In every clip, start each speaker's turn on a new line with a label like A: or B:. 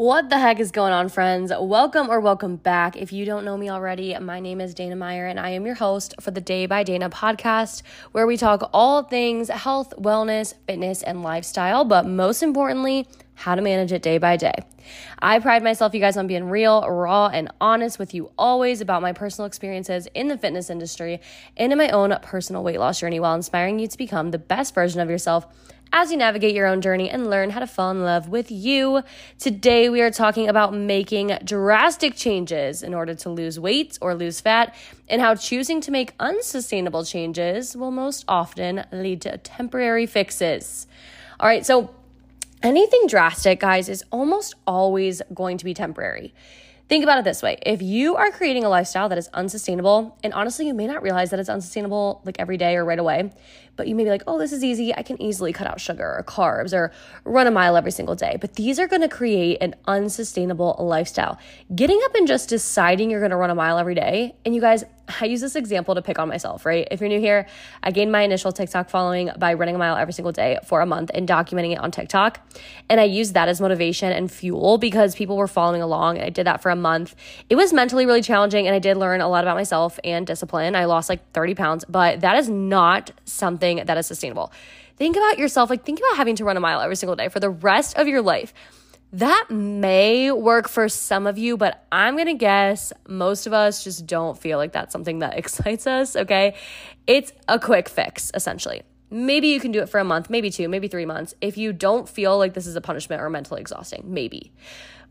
A: What the heck is going on, friends? Welcome or welcome back. If you don't know me already, my name is Dana Meyer, and I am your host for the Day by Dana podcast, where we talk all things health, wellness, fitness, and lifestyle, but most importantly, how to manage it day by day. I pride myself, you guys, on being real, raw, and honest with you always about my personal experiences in the fitness industry and in my own personal weight loss journey while inspiring you to become the best version of yourself as you navigate your own journey and learn how to fall in love with you. Today, we are talking about making drastic changes in order to lose weight or lose fat, and how choosing to make unsustainable changes will most often lead to temporary fixes. All right, so anything drastic, guys, is almost always going to be temporary. Think about it this way. If you are creating a lifestyle that is unsustainable, and honestly, you may not realize that it's unsustainable like every day or right away, but you may be like, oh, this is easy. I can easily cut out sugar or carbs or run a mile every single day. But these are going to create an unsustainable lifestyle. Getting up and just deciding you're going to run a mile every day, and you guys, I use this example to pick on myself, right? If you're new here, I gained my initial TikTok following by running a mile every single day for a month and documenting it on TikTok. And I used that as motivation and fuel because people were following along. And I did that for a month. It was mentally really challenging and I did learn a lot about myself and discipline. I lost like 30 pounds, but that is not something that is sustainable. Think about yourself, like think about having to run a mile every single day for the rest of your life that may work for some of you, but I'm gonna guess most of us just don't feel like that's something that excites us, okay? It's a quick fix, essentially. Maybe you can do it for a month, maybe two, maybe three months. If you don't feel like this is a punishment or mentally exhausting, maybe.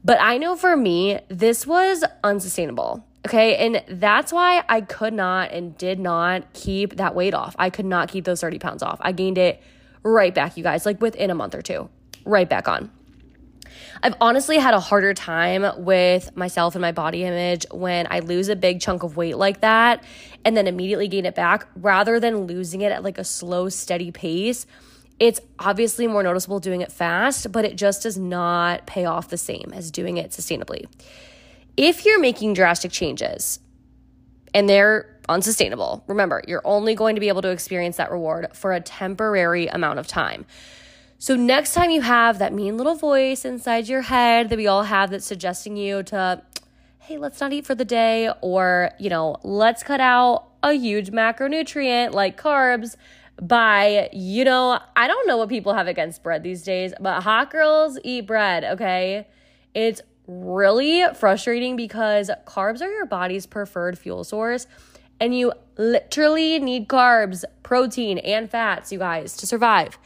A: But I know for me, this was unsustainable. Okay. And that's why I could not and did not keep that weight off. I could not keep those 30 pounds off. I gained it right back, you guys, like within a month or two, right back on. I've honestly had a harder time with myself and my body image when I lose a big chunk of weight like that and then immediately gain it back rather than losing it at like a slow, steady pace. It's obviously more noticeable doing it fast, but it just does not pay off the same as doing it sustainably. If you're making drastic changes and they're unsustainable, remember, you're only going to be able to experience that reward for a temporary amount of time. So, next time you have that mean little voice inside your head that we all have that's suggesting you to, hey, let's not eat for the day, or, you know, let's cut out a huge macronutrient like carbs by, you know, I don't know what people have against bread these days, but hot girls eat bread, okay? It's really frustrating because carbs are your body's preferred fuel source and you literally need carbs, protein, and fats, you guys, to survive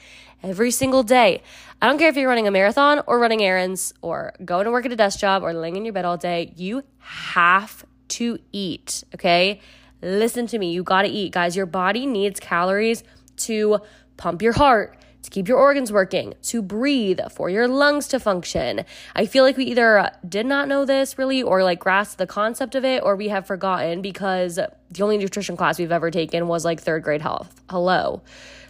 A: every single day. I don't care if you're running a marathon or running errands or going to work at a desk job or laying in your bed all day, you have to eat, okay? Listen to me, you gotta eat, guys. Your body needs calories to pump your heart, to keep your organs working, to breathe, for your lungs to function. I feel like we either uh, did not know this really or like grasp the concept of it or we have forgotten because the only nutrition class we've ever taken was like third grade health. Hello.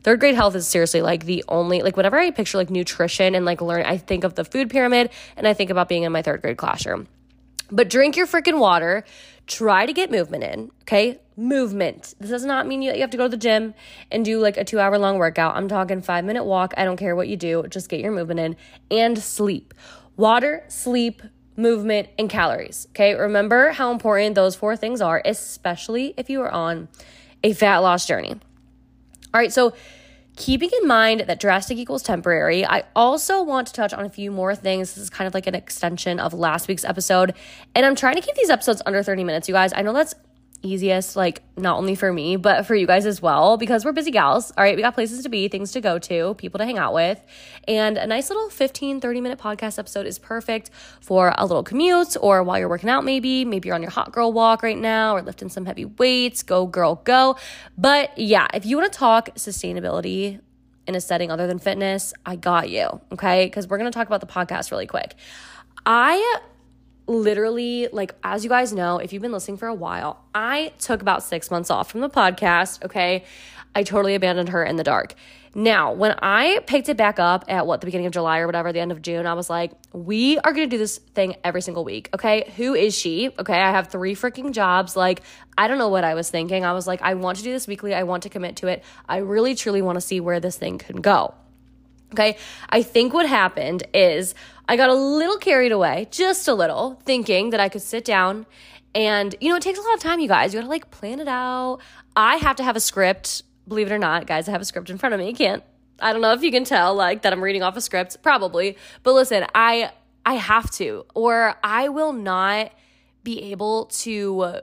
A: Third grade health is seriously like the only, like, whenever I picture like nutrition and like learn, I think of the food pyramid and I think about being in my third grade classroom. But drink your freaking water. Try to get movement in, okay? Movement. This does not mean you, you have to go to the gym and do like a two hour long workout. I'm talking five minute walk. I don't care what you do, just get your movement in and sleep. Water, sleep, movement, and calories. Okay, remember how important those four things are, especially if you are on a fat loss journey. All right, so keeping in mind that drastic equals temporary, I also want to touch on a few more things. This is kind of like an extension of last week's episode. And I'm trying to keep these episodes under 30 minutes, you guys. I know that's easiest, like not only for me, but for you guys as well, because we're busy gals. All right, we got places to be, things to go to, people to hang out with. And a nice little 15, 30 minute podcast episode is perfect for a little commute or while you're working out, maybe. Maybe you're on your hot girl walk right now or lifting some heavy weights. Go, girl, go. But yeah, if you want to talk sustainability, in a setting other than fitness, I got you. Okay. Because we're going to talk about the podcast really quick. I literally, like, as you guys know, if you've been listening for a while, I took about six months off from the podcast. Okay. I totally abandoned her in the dark. Now, when I picked it back up at what, the beginning of July or whatever, the end of June, I was like, we are to do this thing every single week. Okay. Who is she? Okay. I have three freaking jobs. Like, I don't know what I was thinking. I was like, I want to do this weekly. I want to commit to it. I really, truly want to see where this thing can go. Okay. I think what happened is I got a little carried away, just a little, thinking that I could sit down and, you know, it takes a lot of time, you guys. You gotta like plan it out. I have to have a script, believe it or not, guys. I have a script in front of me. You can't, I don't know if you can tell, like, that I'm reading off a script, probably. But listen, I, I have to, or I will not be able to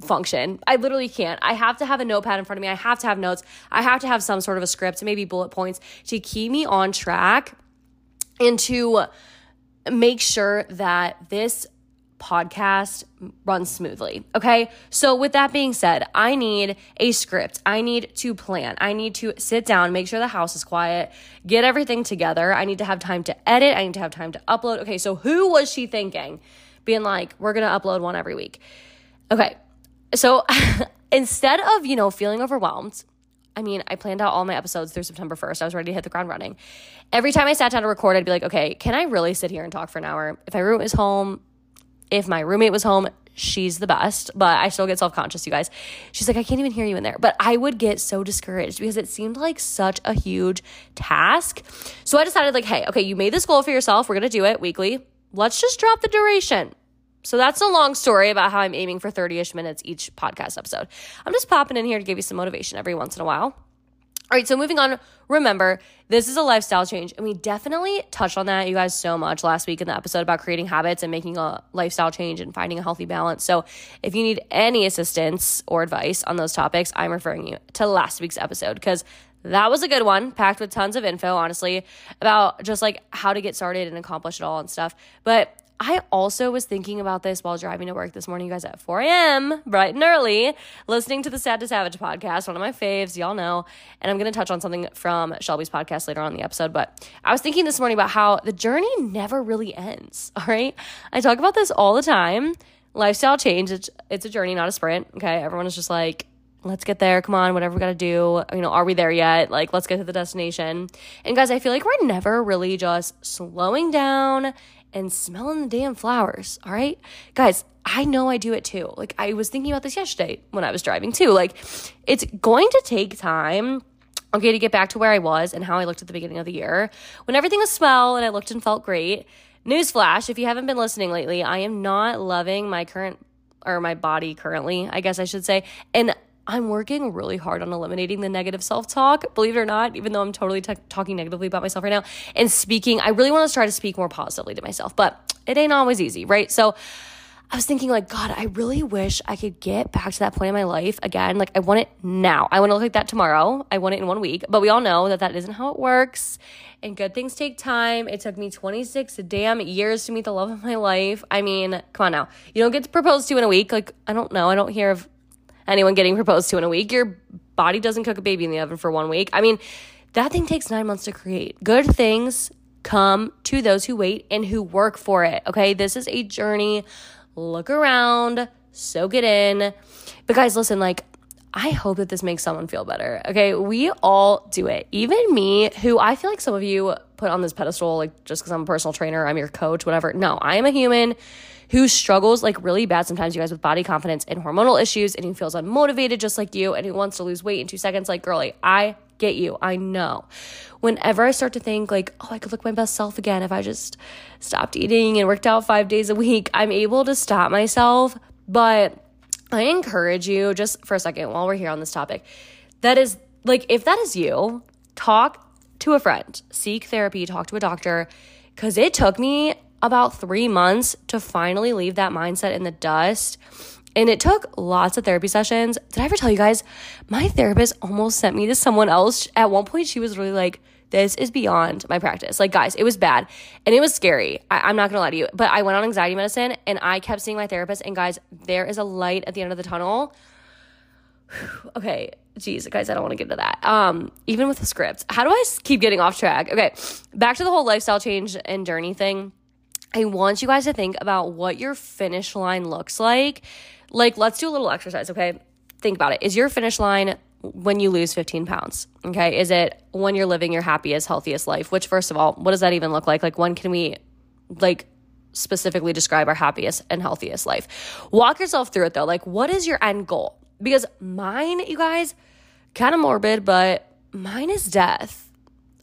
A: function. I literally can't. I have to have a notepad in front of me. I have to have notes. I have to have some sort of a script, maybe bullet points to keep me on track and to make sure that this podcast runs smoothly. Okay. So, with that being said, I need a script. I need to plan. I need to sit down, make sure the house is quiet, get everything together. I need to have time to edit. I need to have time to upload. Okay. So, who was she thinking? Being like, we're going to upload one every week. Okay. So, instead of, you know, feeling overwhelmed, I mean, I planned out all my episodes through September 1st. I was ready to hit the ground running. Every time I sat down to record, I'd be like, okay, can I really sit here and talk for an hour? If my roommate was home, if my roommate was home, she's the best, but I still get self conscious, you guys. She's like, I can't even hear you in there. But I would get so discouraged because it seemed like such a huge task. So I decided, like, hey, okay, you made this goal for yourself. We're going to do it weekly. Let's just drop the duration. So that's a long story about how I'm aiming for 30 ish minutes each podcast episode. I'm just popping in here to give you some motivation every once in a while. All right, so moving on, remember, this is a lifestyle change, and we definitely touched on that, you guys, so much last week in the episode about creating habits and making a lifestyle change and finding a healthy balance. So, if you need any assistance or advice on those topics, I'm referring you to last week's episode because that was a good one, packed with tons of info, honestly, about just like how to get started and accomplish it all and stuff. But I also was thinking about this while driving to work this morning, you guys, at 4 a.m., bright and early, listening to the Sad to Savage podcast, one of my faves, y'all know. And I'm going to touch on something from Shelby's podcast later on in the episode. But I was thinking this morning about how the journey never really ends. All right. I talk about this all the time. Lifestyle change, it's, it's a journey, not a sprint. Okay. Everyone is just like, let's get there. Come on, whatever we got to do. You know, are we there yet? Like, let's get to the destination. And guys, I feel like we're never really just slowing down and smelling the damn flowers. All right. Guys, I know I do it too. Like, I was thinking about this yesterday when I was driving too. Like, it's going to take time. Okay, to get back to where I was and how I looked at the beginning of the year when everything was swell and I looked and felt great. Newsflash, if you haven't been listening lately, I am not loving my current or my body currently, I guess I should say. And I'm working really hard on eliminating the negative self talk, believe it or not, even though I'm totally t- talking negatively about myself right now and speaking. I really want to try to speak more positively to myself, but it ain't always easy, right? So, I was thinking, like, God, I really wish I could get back to that point in my life again. Like, I want it now. I want to look like that tomorrow. I want it in one week. But we all know that that isn't how it works. And good things take time. It took me 26 damn years to meet the love of my life. I mean, come on now. You don't get proposed to in a week. Like, I don't know. I don't hear of anyone getting proposed to in a week. Your body doesn't cook a baby in the oven for one week. I mean, that thing takes nine months to create. Good things come to those who wait and who work for it. Okay. This is a journey. Look around, soak it in. But guys, listen, like, I hope that this makes someone feel better. Okay. We all do it. Even me, who I feel like some of you put on this pedestal, like just because I'm a personal trainer, I'm your coach, whatever. No, I am a human who struggles like really bad sometimes, you guys, with body confidence and hormonal issues, and who feels unmotivated just like you, and who wants to lose weight in two seconds, like, girly, I get you. I know. Whenever I start to think, like, oh, I could look my best self again if I just stopped eating and worked out five days a week, I'm able to stop myself. But I encourage you, just for a second, while we're here on this topic, that is like, if that is you, talk to a friend, seek therapy, talk to a doctor, because it took me about three months to finally leave that mindset in the dust. And it took lots of therapy sessions. Did I ever tell you guys? My therapist almost sent me to someone else. At one point, she was really like, this is beyond my practice. Like, guys, it was bad and it was scary. I, am not gonna lie to you, but I went on anxiety medicine and I kept seeing my therapist. And guys, there is a light at the end of the tunnel. okay, geez, guys, I don't want to get into that. Um, even with the script, how do I keep getting off track? Okay, back to the whole lifestyle change and journey thing. I want you guys to think about what your finish line looks like. Like, let's do a little exercise, okay? Think about it. Is your finish line when you lose 15 pounds? Okay. Is it when you're living your happiest, healthiest life? Which, first of all, what does that even look like? Like, when can we, like, specifically describe our happiest and healthiest life? Walk yourself through it though. Like, what is your end goal? Because mine, you guys, kind of morbid, but mine is death.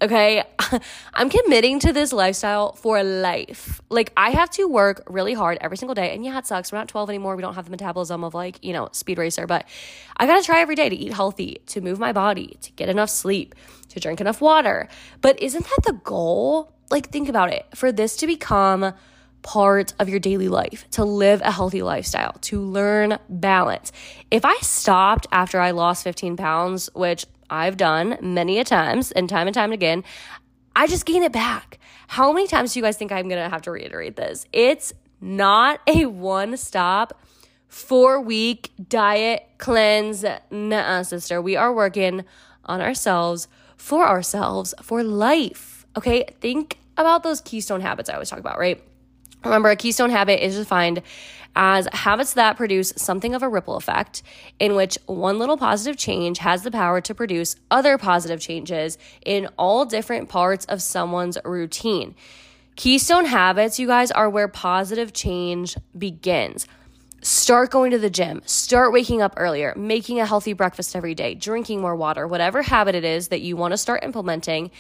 A: Okay? I'm committing to this lifestyle for life. Like, I have to work really hard every single day. And yeah, it sucks. We're not 12 anymore. We don't have the metabolism of, like, you know, speed racer, but I gotta try every day to eat healthy, to move my body, to get enough sleep, to drink enough water. But isn't that the goal? Like, think about it. For this to become part of your daily life, to live a healthy lifestyle, to learn balance. If I stopped after I lost 15 pounds, which I've done many a times and time and time again, I just gain it back. How many times do you guys think I'm gonna have to reiterate this? It's not a one stop, four week diet cleanse. Nuh sister. We are working on ourselves, for ourselves, for life. Okay, think about those keystone habits I always talk about, right? Remember, a keystone habit is defined as habits that produce something of a ripple effect, in which one little positive change has the power to produce other positive changes in all different parts of someone's routine. Keystone habits, you guys, are where positive change begins. Start going to the gym, start waking up earlier, making a healthy breakfast every day, drinking more water, whatever habit it is that you want to start implementing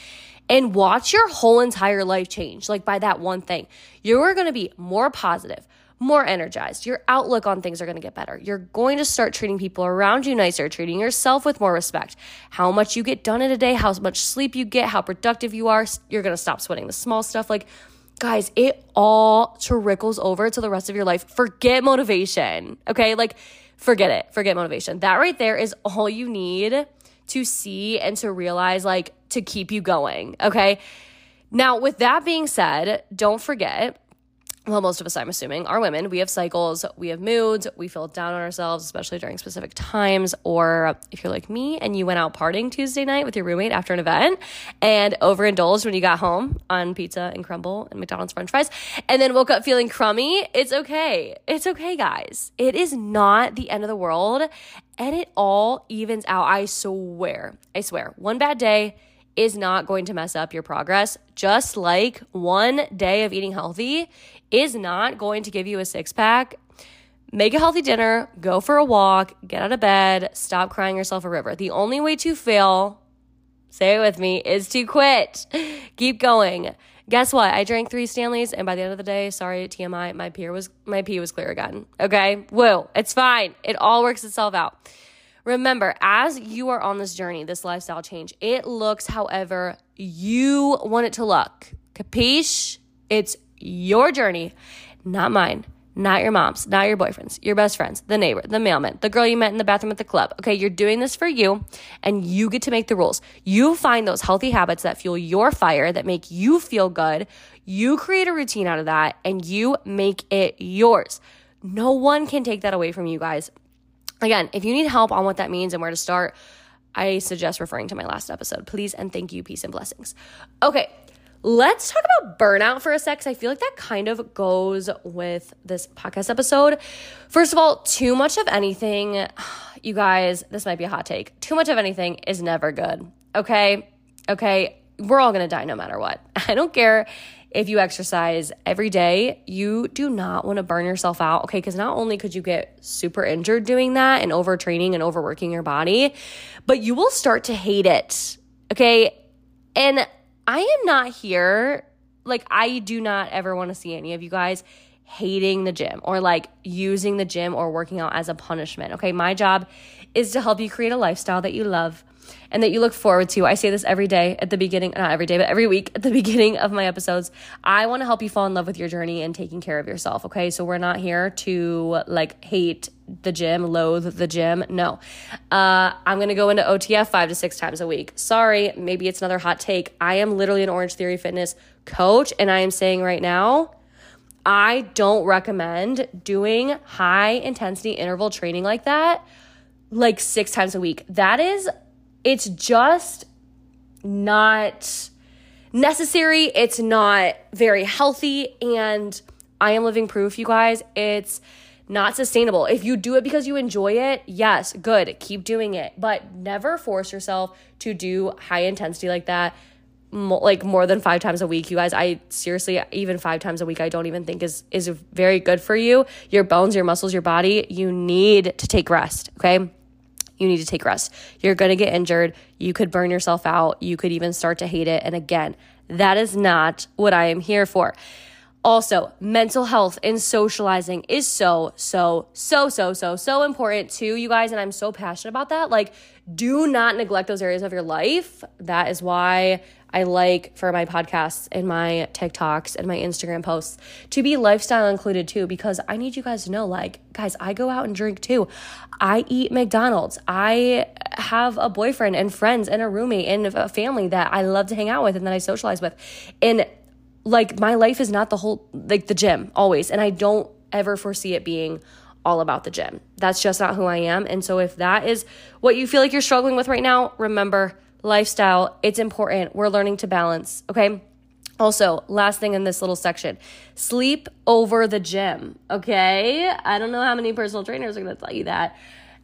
A: and watch your whole entire life change like by that one thing. You're going to be more positive, more energized. Your outlook on things are going to get better. You're going to start treating people around you nicer, treating yourself with more respect. How much you get done in a day, how much sleep you get, how productive you are, you're going to stop sweating the small stuff like guys, it all trickles over to the rest of your life. Forget motivation. Okay? Like forget it. Forget motivation. That right there is all you need to see and to realize like to keep you going. Okay. Now, with that being said, don't forget well, most of us, I'm assuming, are women. We have cycles, we have moods, we feel down on ourselves, especially during specific times. Or if you're like me and you went out partying Tuesday night with your roommate after an event and overindulged when you got home on pizza and Crumbl and McDonald's french fries, and then woke up feeling crummy, it's okay. It's okay, guys. It is not the end of the world and it all evens out. I swear. I swear. One bad day is not going to mess up your progress, just like one day of eating healthy is not going to give you a six pack. Make a healthy dinner, go for a walk, get out of bed, stop crying yourself a river. The only way to fail, say it with me, is to quit. Keep going. Guess what? I drank three Stanleys, and by the end of the day, sorry TMI, my pee was my pee was clear again. Okay, woo, it's fine. It all works itself out. Remember, as you are on this journey, this lifestyle change, it looks however you want it to look. Capiche? It's your journey, not mine, not your mom's, not your boyfriend's, your best friend's, the neighbor, the mailman, the girl you met in the bathroom at the club. Okay, you're doing this for you and you get to make the rules. You find those healthy habits that fuel your fire, that make you feel good. You create a routine out of that and you make it yours. No one can take that away from you guys. Again, if you need help on what that means and where to start, I suggest referring to my last episode. Please and thank you. Peace and blessings. Okay, let's talk about burnout for a sec I feel like that kind of goes with this podcast episode. First of all, too much of anything, you guys, this might be a hot take. Too much of anything is never good. Okay? Okay. We're all to die no matter what. I don't care if you exercise every day, you do not want to burn yourself out, okay? Because not only could you get super injured doing that and overtraining and overworking your body, but you will start to hate it, okay? And I am not here, like, I do not ever want to see any of you guys hating the gym or like using the gym or working out as a punishment, okay? My job is to help you create a lifestyle that you love and that you look forward to. I say this every day at the beginning, not every day, but every week at the beginning of my episodes. I want to help you fall in love with your journey and taking care of yourself. Okay. So we're not here to like hate the gym, loathe the gym. No. Uh, I'm going to go into OTF five to six times a week. Sorry. Maybe it's another hot take. I am literally an Orange Theory Fitness coach. And I am saying right now, I don't recommend doing high intensity interval training like that like six times a week. That is it's just not necessary. It's not very healthy. And I am living proof, you guys. It's not sustainable. If you do it because you enjoy it, yes, good, keep doing it. But never force yourself to do high intensity like that like more than five times a week you guys i seriously even five times a week i don't even think is is very good for you your bones your muscles your body you need to take rest okay you need to take rest. You're going to get injured. You could burn yourself out. You could even start to hate it. And again, that is not what I am here for. Also, mental health and socializing is so, so, so, so, so, so important too, you guys. And I'm so passionate about that. Like, do not neglect those areas of your life. That is why I like for my podcasts and my TikToks and my Instagram posts to be lifestyle included too, because I need you guys to know like, guys, I go out and drink too. I eat McDonald's. I have a boyfriend and friends and a roommate and a family that I love to hang out with and that I socialize with. And like my life is not the whole like the gym always and I don't ever foresee it being all about the gym. That's just not who I am. And so if that is what you feel like you're struggling with right now, remember lifestyle, it's important. We're learning to balance, okay? Also, last thing in this little section sleep over the gym, okay? I don't know how many personal trainers are gonna tell you that.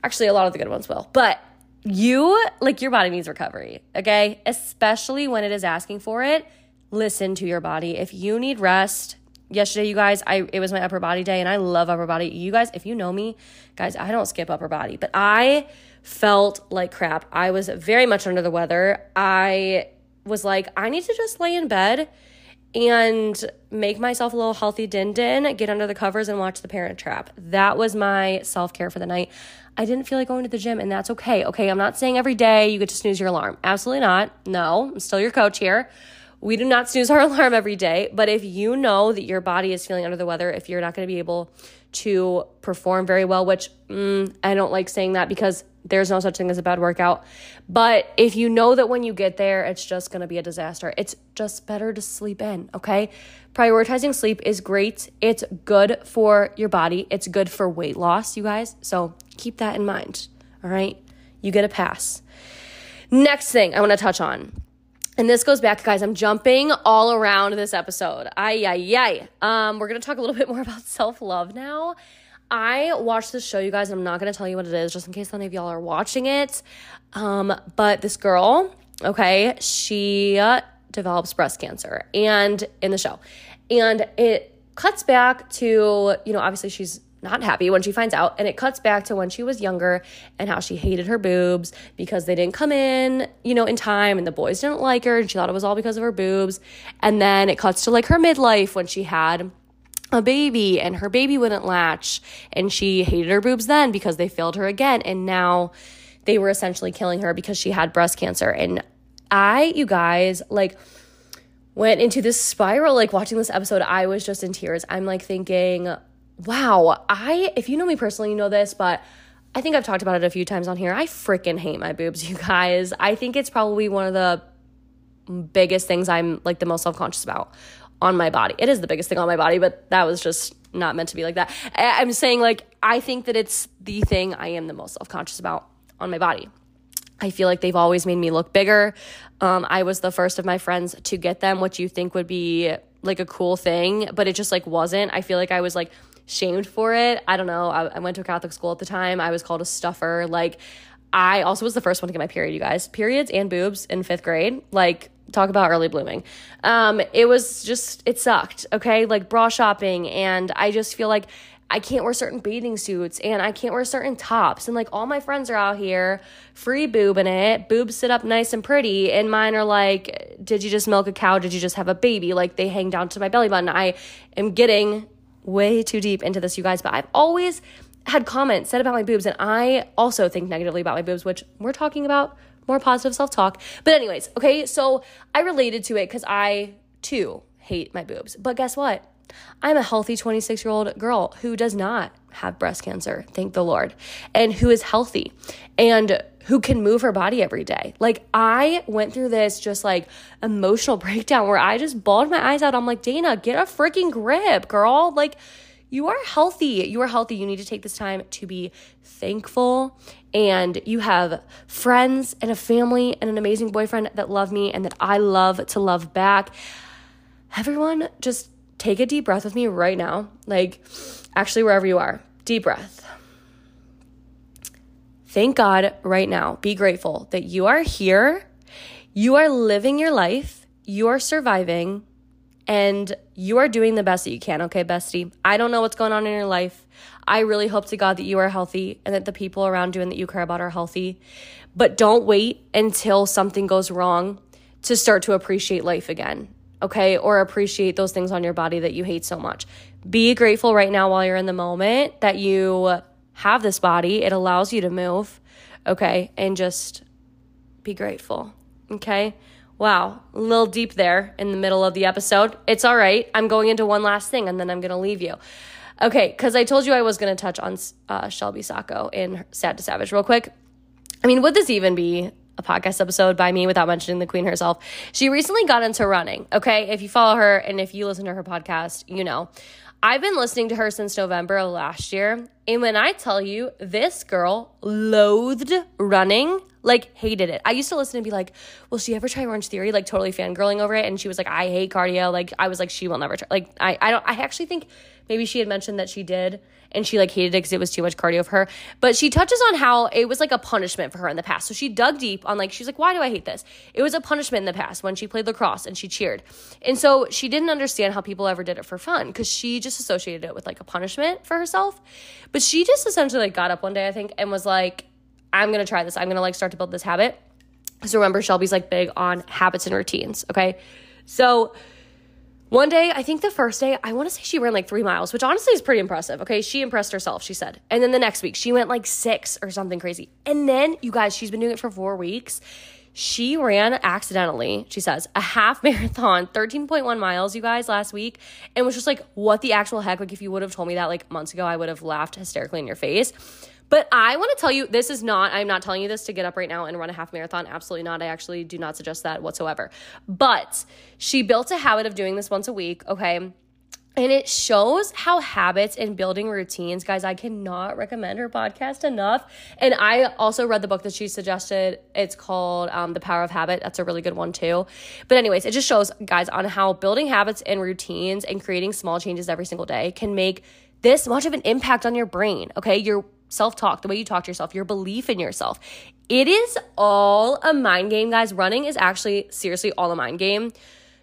A: Actually, a lot of the good ones will. But you, like, your body needs recovery, okay? Especially when it is asking for it listen to your body. If you need rest, yesterday you guys, I it was my upper body day and I love upper body. You guys, if you know me, guys, I don't skip upper body, but I felt like crap. I was very much under the weather. I was like, I need to just lay in bed and make myself a little healthy din din, get under the covers and watch The Parent Trap. That was my self care for the night. I didn't feel like going to the gym, and that's okay. Okay, I'm not saying every day you get to snooze your alarm. Absolutely not. No, I'm still your coach here. We do not snooze our alarm every day, but if you know that your body is feeling under the weather, if you're not going to be able to perform very well, which mm, I don't like saying that because there's no such thing as a bad workout. But if you know that when you get there, it's just going to be a disaster, it's just better to sleep in, okay? Prioritizing sleep is great. It's good for your body, it's good for weight loss, you guys. So keep that in mind, all right? You get a pass. Next thing I want to touch on and this goes back, guys. I'm jumping all around this episode. Ay, ay, ay. Um, we're going to talk a little bit more about self love now. I watched this show, you guys, and I'm not going to tell you what it is just in case any of y'all are watching it. Um, but this girl, okay, she uh, develops breast cancer and in the show. And it cuts back to, you know, obviously she's not happy when she finds out. And it cuts back to when she was younger and how she hated her boobs because they didn't come in, you know, in time and the boys didn't like her and she thought it was all because of her boobs. And then it cuts to like her midlife when she had a baby and her baby wouldn't latch and she hated her boobs then because they failed her again. And now they were essentially killing her because she had breast cancer. And I, you guys, like, went into this spiral like watching this episode i was just in tears i'm like thinking wow, I, if you know me personally, you know this, but I think I've talked about it a few times on here. I freaking hate my boobs, you guys. I think it's probably one of the biggest things I'm like the most self conscious about on my body. It is the biggest thing on my body, but that was just not meant to be like that. I'm saying, like, I think that it's the thing I am the most self conscious about on my body. I feel like they've always made me look bigger. Um, I was the first of my friends to get them, which you think would be like a cool thing, but it just like wasn't. I feel like I was like shamed for it. I don't know. I, I went to a Catholic school at the time. I was called a stuffer. Like, I also was the first one to get my period, you guys. Periods and boobs in fifth grade. Like, talk about early blooming. Um, it was just, it sucked, okay? Like, bra shopping. And I just feel like I can't wear certain bathing suits and I can't wear certain tops. And like all my friends are out here free boobing it, boobs sit up nice and pretty. And mine are like, did you just milk a cow? Did you just have a baby? Like they hang down to my belly button. I am getting way too deep into this, you guys, but I've always had comments said about my boobs, and I also think negatively about my boobs, which we're talking about more positive self talk. But, anyways, okay, so I related to it because I too hate my boobs. But guess what? I'm a healthy 26 year old girl who does not have breast cancer, thank the Lord, and who is healthy. And who can move her body every day. Like I went through this just like emotional breakdown where I just bawled my eyes out. I'm like, Dana, get a freaking grip, girl. Like you are healthy. You are healthy. You need to take this time to be thankful. And you have friends and a family and an amazing boyfriend that love me and that I love to love back. Everyone, just take a deep breath with me right now. Like, actually, wherever you are, deep breath. Thank God right now. Be grateful that you are here, you are living your life, you are surviving, and you are doing the best that you can, okay, bestie? I don't know what's going on in your life. I really hope to God that you are healthy and that the people around you and that you care about are healthy. But don't wait until something goes wrong to start to appreciate life again, okay? Or appreciate those things on your body that you hate so much. Be grateful right now while you're in the moment that you have this body. It allows you to move, okay? And just be grateful, okay? Wow, a little deep there in the middle of the episode. It's all right. I'm going into one last thing and then I'm going to leave you. Okay, because I told you I was going to touch on uh, Shelby Sacco in Sad to Savage real quick. I mean, would this even be a podcast episode by me without mentioning the queen herself? She recently got into running. Okay, if you follow her and if you listen to her podcast, you know. I've been listening to her since November of last year. And when I tell you, this girl loathed running, like hated it. I used to listen and be like, will she ever try Orange Theory? Like totally fangirling over it. And she was like, I hate cardio. Like I was like, she will never try. Like I, I don't, I actually think maybe she had mentioned that she did and she like hated it because it was too much cardio for her. But she touches on how it was like a punishment for her in the past. So she dug deep on like she's like, why do I hate this? It was a punishment in the past when she played lacrosse and she cheered, and so she didn't understand how people ever did it for fun because she just associated it with like a punishment for herself. But she just essentially like got up one day I think and was like, I'm gonna try this. I'm gonna like start to build this habit. So remember, Shelby's like big on habits and routines. Okay, so one day, I think the first day, I want to say she ran like three miles, which honestly is pretty impressive. Okay. She impressed herself, she said. And then the next week, she went like six or something crazy. And then, you guys, she's been doing it for four weeks. She ran accidentally, she says, a half marathon, 13.1 miles, you guys, last week, and was just like, what the actual heck? Like, if you would have told me that like months ago, I would have laughed hysterically in your face. But I want to tell you, this is not, I'm not telling you this to get up right now and run a half marathon. Absolutely not. I actually do not suggest that whatsoever. But she built a habit of doing this once a week, okay? And it shows how habits and building routines, guys, I cannot recommend her podcast enough. And I also read the book that she suggested. It's called um, The Power of Habit. That's a really good one, too. But, anyways, it just shows, guys, on how building habits and routines and creating small changes every single day can make this much of an impact on your brain, okay? Your self talk, the way you talk to yourself, your belief in yourself. It is all a mind game, guys. Running is actually seriously all a mind game.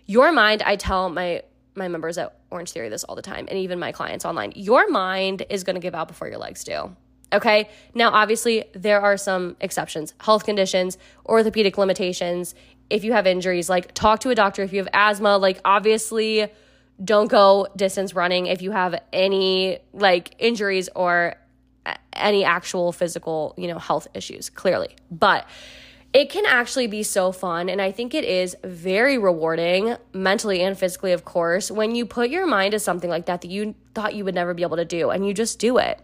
A: Your mind, I tell my my members at Orange Theory this all the time, and even my clients online. Your mind is going to give out before your legs do. Okay. Now, obviously, there are some exceptions health conditions, orthopedic limitations. If you have injuries, like talk to a doctor. If you have asthma, like obviously, don't go distance running if you have any like injuries or any actual physical, you know, health issues, clearly. But it can actually be so fun. And I think it is very rewarding, mentally and physically, of course, when you put your mind to something like that that you thought you would never be able to do and you just do it.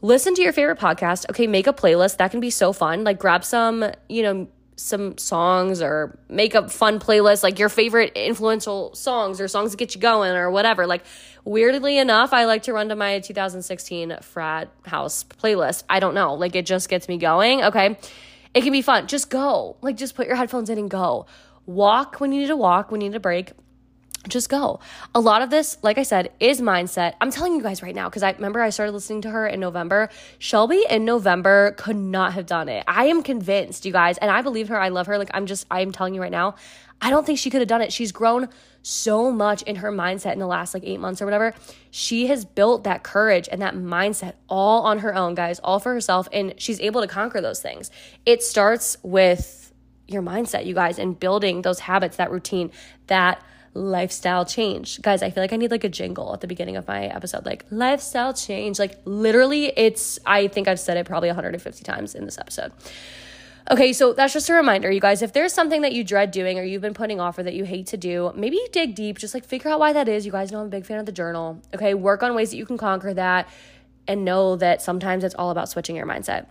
A: Listen to your favorite podcast. Okay, make a playlist. That can be so fun. Like, grab some, you know, some songs or make a fun playlist, like your favorite influential songs or songs that get you going or whatever. Like, weirdly enough, I like to run to my 2016 frat house playlist. I don't know. Like, it just gets me going. Okay. It can be fun. Just go. Like, just put your headphones in and go. Walk when you need to walk, when you need a break just go. A lot of this, like I said, is mindset. I'm telling you guys right now because I remember I started listening to her in November. Shelby in November could not have done it. I am convinced, you guys, and I believe her. I love her. Like I'm just, I'm telling you right now, I don't think she could have done it. She's grown so much in her mindset in the last like eight months or whatever. She has built that courage and that mindset all on her own, guys, all for herself, and she's able to conquer those things. It starts with your mindset, you guys, and building those habits, that routine, that lifestyle change. Guys, I feel like I need like a jingle at the beginning of my episode, like lifestyle change. Like literally, it's, I think I've said it probably 150 times in this episode. Okay, so that's just a reminder, you guys. If there's something that you dread doing or you've been putting off or that you hate to do, maybe you dig deep, just like figure out why that is. You guys know I'm a big fan of the journal. Okay, work on ways that you can conquer that and know that sometimes it's all about switching your mindset.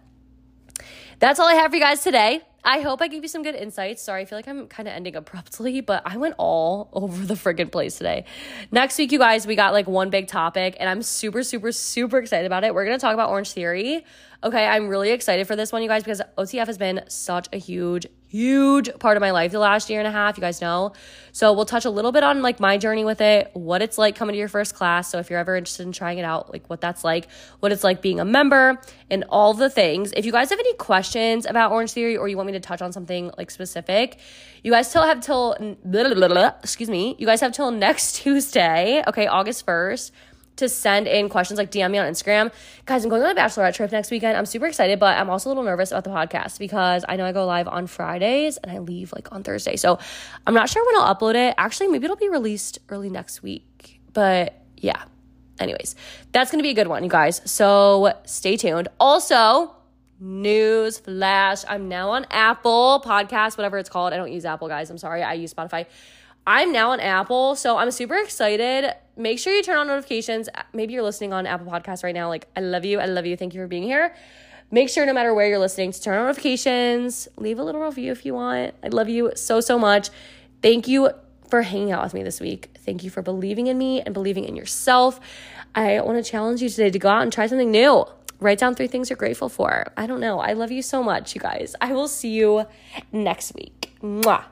A: That's all I have for you guys today. I hope I gave you some good insights. Sorry, I feel like I'm kind of ending abruptly, but I went all over the friggin' place today. Next week, you guys, we got like one big topic, and I'm super, super, super excited about it. We're gonna talk about Orange Theory. Okay, I'm really excited for this one, you guys, because OTF has been such a huge, huge part of my life the last year and a half, you guys know. So we'll touch a little bit on like my journey with it, what it's like coming to your first class. So if you're ever interested in trying it out, like what that's like, what it's like being a member, and all the things. If you guys have any questions about Orange Theory or you want me to touch on something like specific, you guys still have till excuse me, you guys have till next Tuesday, okay, August 1st to send in questions like DM me on Instagram. Guys, I'm going on a bachelorette trip next weekend. I'm super excited, but I'm also a little nervous about the podcast because I know I go live on Fridays and I leave like on Thursday. So I'm not sure when I'll upload it. Actually, maybe it'll be released early next week. But yeah. Anyways, that's going to be a good one, you guys. So stay tuned. Also, news flash. I'm now on Apple Podcast, whatever it's called. I don't use Apple, guys. I'm sorry. I use Spotify. I'm now on Apple, so I'm super excited. Make sure you turn on notifications. Maybe you're listening on Apple Podcasts right now. Like, I love you. I love you. Thank you for being here. Make sure, no matter where you're listening, to turn on notifications. Leave a little review if you want. I love you so, so much. Thank you for hanging out with me this week. Thank you for believing in me and believing in yourself. I want to challenge you today to go out and try something new. Write down three things you're grateful for. I don't know. I love you so much, you guys. I will see you next week. Mwah.